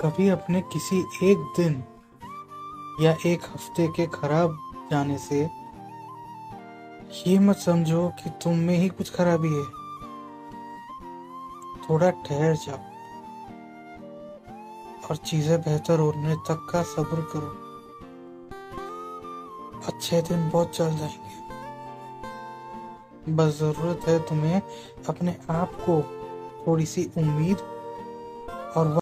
कभी अपने किसी एक दिन या एक हफ़्ते के खराब जाने से ये मत समझो कि तुम में ही कुछ खराबी है। थोड़ा ठहर जाओ और चीज़ें बेहतर होने तक का सब्र करो। अच्छे दिन बहुत चल जाएँगे। बस ज़रूरत है तुम्हें अपने आप को थोड़ी सी उम्मीद और